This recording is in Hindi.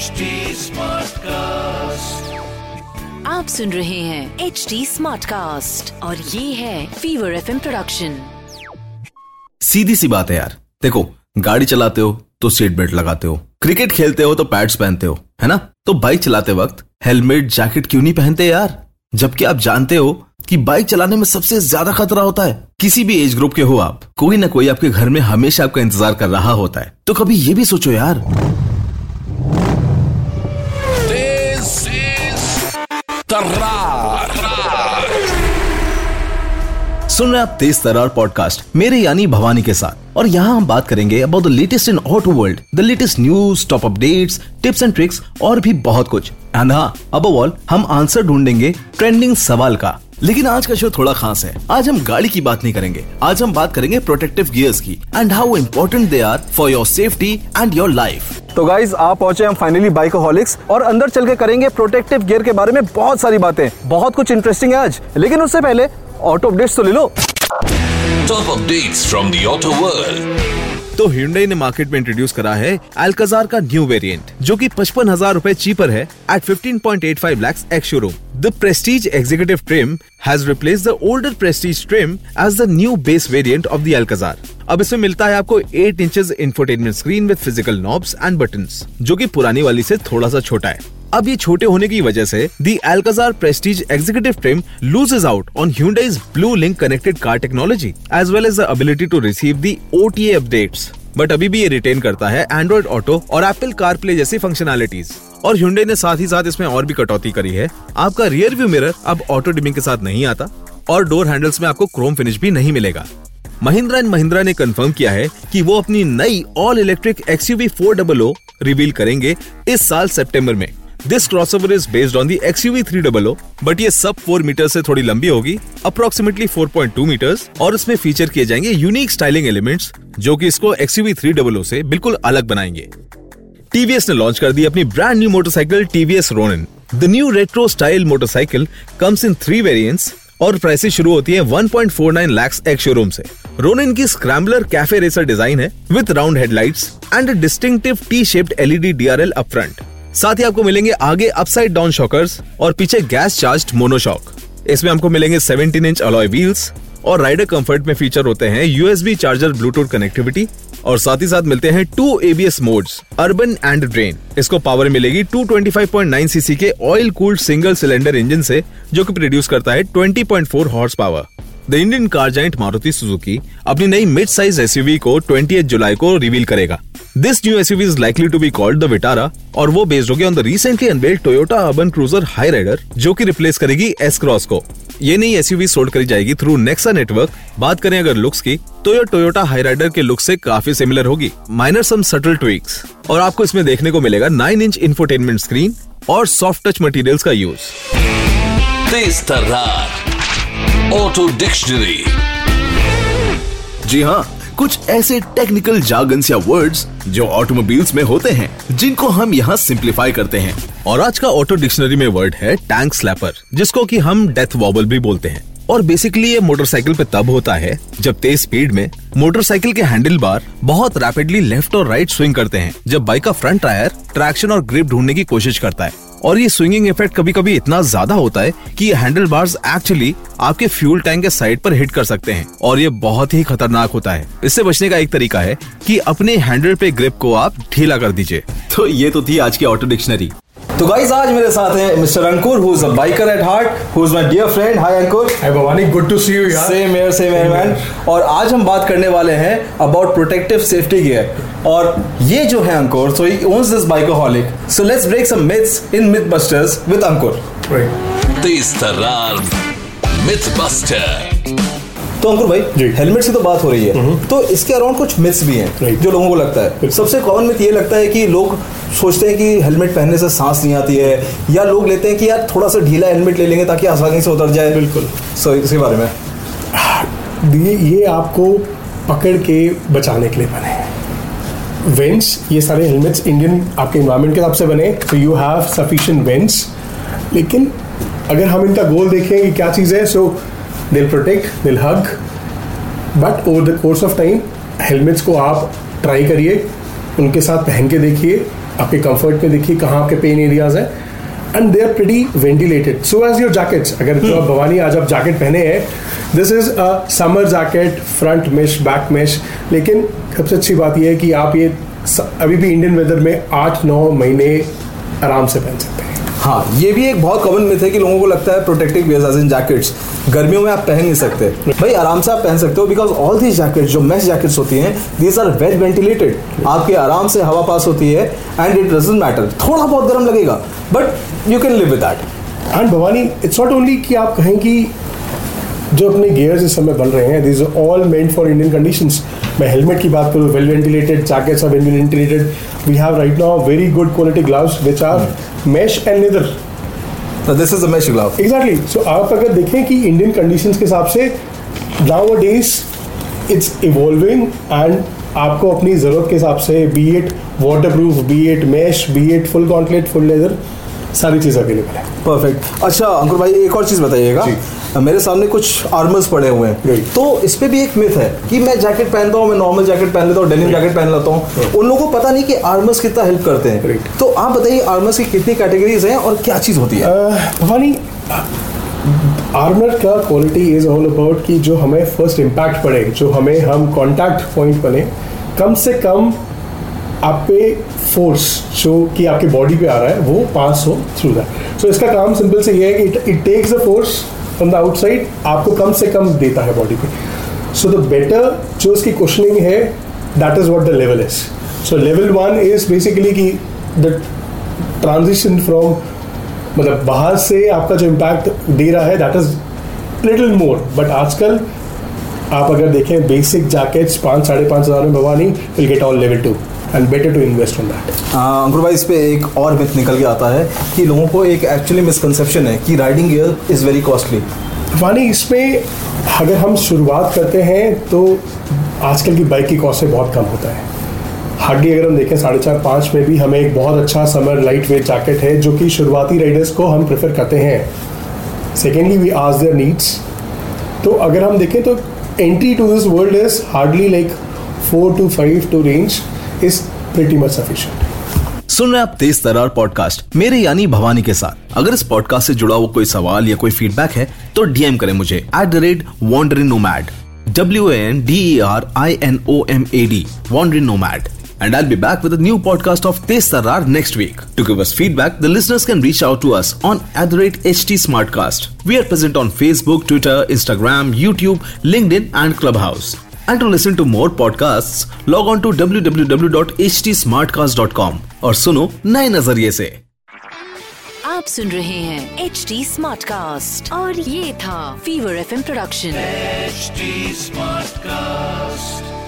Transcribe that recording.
HD Smartcast. आप सुन रहे हैं एच डी स्मार्ट कास्ट और ये है फीवर एफ़ प्रोडक्शन सीधी सी बात है यार। देखो गाड़ी चलाते हो तो सीट बेल्ट लगाते हो। क्रिकेट खेलते हो तो पैड्स पहनते हो है ना? तो बाइक चलाते वक्त हेलमेट जैकेट क्यों नहीं पहनते यार? जबकि आप जानते हो कि बाइक चलाने में सबसे ज़्यादा खतरा होता है। किसी भी एज ग्रुप के हो आप कोई ना कोई आपके घर में हमेशा आपका इंतज़ार कर रहा होता है। तो कभी ये भी सोचो यार। Tarrar. सुन रहे आप तेज तरार पॉडकास्ट मेरे यानी भवानी के साथ। और यहाँ हम बात करेंगे about the latest in auto world the latest news top updates tips and tricks और भी बहुत कुछ। एंड हाँ अब ऑल हम आंसर ढूंढेंगे ट्रेंडिंग सवाल का। लेकिन आज का शो थोड़ा खास है। आज हम गाड़ी की बात नहीं करेंगे। आज हम बात करेंगे प्रोटेक्टिव गियर्स की। And how important they are for your safety and your life तो गाइज़ आप पहुँचे हम फाइनली बाइकोहॉलिक्स और अंदर चल के करेंगे प्रोटेक्टिव गियर के बारे में बहुत सारी बातें। बहुत कुछ इंटरेस्टिंग है आज। लेकिन उससे पहले ऑटो अपडेट्स तो ले लो। Top updates from the auto world. तो Hyundai ने मार्केट में इंट्रोड्यूस करा है एल्काजार का न्यू वेरिएंट जो कि पचपन हज़ार रूपए चीपर है at fifteen point 15.85 lakh ex showroom the prestige executive trim has replace the older prestige trim as the new base variant of the Alcazar अब इसमें मिलता है आपको 8 inches infotainment screen with physical knobs and buttons जो कि पुरानी वाली से थोड़ा सा छोटा है। अब ये छोटे होने की वजह से the Alcazar prestige executive trim loses out on Hyundai's link connected car technology as well as the ability to receive the OTA updates but अभी भी ये रिटेन करता है एंड्रॉइड ऑटो और एप्पल कार प्ले जैसी फंक्शनैलिटीज और Hyundai ने साथ ही साथ इसमें और भी कटौती करी है। आपका रियर व्यू मिरर अब ऑटो डिमिंग के साथ नहीं आता और डोर हैंडल्स में आपको क्रोम फिनिश भी नहीं मिलेगा। महिंद्रा एंड महिंद्रा ने कंफर्म किया है कि वो अपनी नई ऑल इलेक्ट्रिक एक्सयूवी 400 रिवील करेंगे इस साल सितंबर में। This crossover is based on the XUV 300 but ये सब 4 मीटर से थोड़ी लंबी होगी अप्रोक्सीमेटली 4.2 मीटर्स और इसमें फीचर किए जाएँगे यूनिक स्टाइलिंग एलिमेंट्स जो कि इसको एक्सयूवी 300 से बिल्कुल अलग बनाएँगे। टीवीएस ने लॉन्च कर दी अपनी brand new motorcycle TVS Ronin the new retro style motorcycle comes in three variants और प्राइसेस शुरू होती है 1.49 लाख एक्स शोरूम से। रोनिन की स्क्रैम्बलर कैफ़े रेसर डिज़ाइन है with round headlights and distinctive T shaped LED DRL up front साथ ही आपको मिलेंगे आगे अपसाइड डाउन शॉकर्स और पीछे गैस चार्ज मोनोशॉक इसमें आपको मिलेंगे 17 इंच अलॉय व्हील्स और राइडर कंफर्ट में फीचर होते हैं यूएसबी चार्जर ब्लूटूथ कनेक्टिविटी और साथ ही साथ मिलते हैं two ABS modes urban and rain इसको पावर मिलेगी 225.9 सीसी के oil cooled single cylinder engine से, जो कि प्रोड्यूस करता है 20.4 horse power the Indian car giant Maruti Suzuki अपनी नई मिड साइज़ एसयूवी को 28 जुलाई को रिवील करेगा। This new SUV is likely to be called the Vitara और वो बेस्ड होगी on the recently unveiled Toyota Urban Cruiser Hyryder जो कि रिप्लेस करेगी एस क्रॉस को। ये नई एसयूवी सोल्ड करी जाएगी थ्रू नेक्सा नेटवर्क बात करें अगर लुक्स की तो ये टोयोटा हाई राइडर के लुक से काफ़ी सिमिलर होगी। माइनर सम सटल ट्विक्स और आपको इसमें देखने को मिलेगा 9 इंच इंफोटेनमेंट स्क्रीन और सॉफ्ट टच मटेरियल्स का यूज़. Auto Dictionary. जी हाँ कुछ ऐसे टेक्निकल जार्गन्स या वर्ड्स जो ऑटोमोबाइल्स में होते हैं, जिनको हम यहाँ सिंप्लीफाई करते हैं। और आज का ऑटो डिक्शनरी में वर्ड है टैंक स्लैपर जिसको कि हम डेथ वॉबल भी बोलते हैं। और बेसिकली ये मोटरसाइकिल पे तब होता है, जब तेज स्पीड में मोटरसाइकिल के हैंडल बार बहुत रैपिडली लेफ़्ट और राइट स्विंग करते हैं, जब बाइक का फ्रंट टायर ट्रैक्शन और ग्रिप ढूँढने की कोशिश करता है। और ये स्विंगिंग इफ़ेक्ट कभी कभी इतना ज़्यादा होता है कि ये हैंडल बार्स एक्चुअली आपके फ्यूल टैंक के साइड पर हिट कर सकते हैं। और ये बहुत ही खतरनाक होता है। इससे बचने का एक तरीका है कि अपने हैंडल पे ग्रिप को आप ढीला कर दीजिए। तो ये तो थी आज की ऑटो डिक्शनरी तो गाइज़ आज मेरे साथ है mister Ankur who is a biker at heart who is my dear friend hi Ankur Hi Bhavani, good to see you यार same here same here man और आज हम बात करने वाले हैं अबाउट प्रोटेक्टिव सेफ्टी गियर और ये जो है Ankur so he owns this bikeaholic so let's break some myths in myth busters with Ankur Right. This Tarrar. Mythbuster. तो अंकुर भाई हेलमेट की तो बात हो रही है। तो इसके अराउंड कुछ मिथ्स भी हैं जो लोगों को लगता है। सबसे कॉमन मिथ ये लगता है कि लोग सोचते हैं कि हेलमेट पहनने से सांस नहीं आती है या लोग लेते हैं कि यार थोड़ा सा ढीला हेलमेट ले लेंगे ताकि आसानी से उतर जाए। बिल्कुल। सो इसके बारे में। ये ये आपको पकड़ के बचाने के लिए बने हैं। वेंट्स ये सारे हेलमेट्स इंडियन आपके इन्वायरमेंट के हिसाब से बने तो यू हैव सफिशिएंट वेंट्स लेकिन अगर हम इनका गोल देखें कि क्या चीज़ है सो दिल प्रोटेक्ट दिल hug but over the course of time helmets को आप ट्राई करिए उनके साथ पहन के देखिए आपके कंफर्ट में देखिए कहाँ आपके पेन एरियाज़ हैं। And they are pretty ventilated so as your jackets अगर तो भवानी आज आप जैकेट पहने हैं this is a summer jacket front mesh back mesh लेकिन सबसे अच्छी बात यह है कि आप ये अभी भी इंडियन वेदर में आठ नौ महीने आराम से पहन सकते हैं। हाँ ये भी एक बहुत कॉमन मिथ है कि लोगों को लगता है प्रोटेक्टिव वेयर्स इन जैकेट्स गर्मियों में आप पहन नहीं सकते। भाई, आराम से आप पहन सकते हो बिकॉज़ ऑल दीज जैकेट्स जो मैश जैकेट्स होती हैं दीज आर वेल वेंटिलेटेड आपके आराम से हवा पास होती है एंड इट डजेंट मैटर थोड़ा बहुत गर्म लगेगा but you can live with that and Bhavani it's not only कि आप कहें कि जो अपने गियर्स इस समय बन रहे हैं this all meant for Indian conditions मैं हेलमेट की बात करूँ well ventilated jackets are well ventilated we have right now very good quality gloves which are mesh and leather this is mesh glove exactly so आप अगर देखें कि इंडियन कंडीशंस के हिसाब से now days it's evolving and आपको अपनी ज़रूरत के हिसाब से be it waterproof be it mesh be it full कॉन्टलेट full leather सारी चीज़ अवेलेबल है। परफेक्ट अच्छा अंकुर भाई एक और चीज़ बताइएगा। मेरे सामने कुछ आर्मर्स पड़े हुए हैं। तो इस पे भी एक मिथ है कि मैं जैकेट पहनता हूँ मैं नॉर्मल जैकेट पहन लेता हूँ डेनिम जैकेट पहन लेता हूँ। उन लोगों को पता नहीं कि आर्मर्स कितना हेल्प करते हैं। तो आप बताइए आर्मर्स की कितनी कैटेगरीज हैं और क्या चीज़ होती है? भवानी आर्मर का क्वालिटी इज़ ऑल अबाउट कि जो हमें फ़र्स्ट इम्पैक्ट पड़े जो हमें हम कॉन्टैक्ट पॉइंट बने। कम से कम आप पे फोर्स जो कि आपके बॉडी पे आ रहा है वो पास हो थ्रू दैट सो इसका काम सिंपल से ये है कि it takes the force from the outside आपको कम से कम देता है बॉडी पे। सो द बेटर जो इसकी क्वेश्चनिंग है that is what the level is so level one is basically कि द ट्रांजिशन फ्रॉम मतलब बाहर से आपका जो इम्पैक्ट दे रहा है that is little more but आजकल आप अगर देखें बेसिक जैकेट्स पाँच, साढ़े पाँच हज़ार में Bhavani will get all level two and better to invest on that Ankur भाई इस पे एक और मिथ निकल के आता है कि लोगों को एक एक्चुअली मिसकंसेप्शन है कि riding gear is very costly Bhavani इसमें अगर हम शुरुआत करते हैं तो आजकल की बाइक की कॉस्ट से बहुत कम होता है। हार्डली अगर हम देखें साढ़े चार पाँच में भी हमें एक बहुत अच्छा समर लाइट वेट जैकेट है जो कि शुरुआती राइडर्स को हम प्रेफर करते हैं। सेकेंडली वी आज देयर नीड्स तो अगर हम देखें तो entry to this world is hardly like four to five to range is pretty much sufficient सुन रहे आप तेज तरार पॉडकास्ट मेरे यानी भवानी के साथ। अगर इस पॉडकास्ट से जुड़ा हुआ कोई सवाल या कोई फीडबैक है तो डीएम करें मुझे at the rate wandrinomad W N D R I N O M A D wandrinomad and I be back with podcast of Tej Tarrar next week to give us feedback the listeners can reach out to us on at the rate H T smart cast we are present on Facebook Twitter Instagram YouTube LinkedIn and Clubhouse And to listen to more podcasts, log on to www.htsmartcast.com और सुनो नए नज़रिए से। आप सुन रहे हैं एच डी स्मार्ट कास्ट और ये था fever F production H smart cast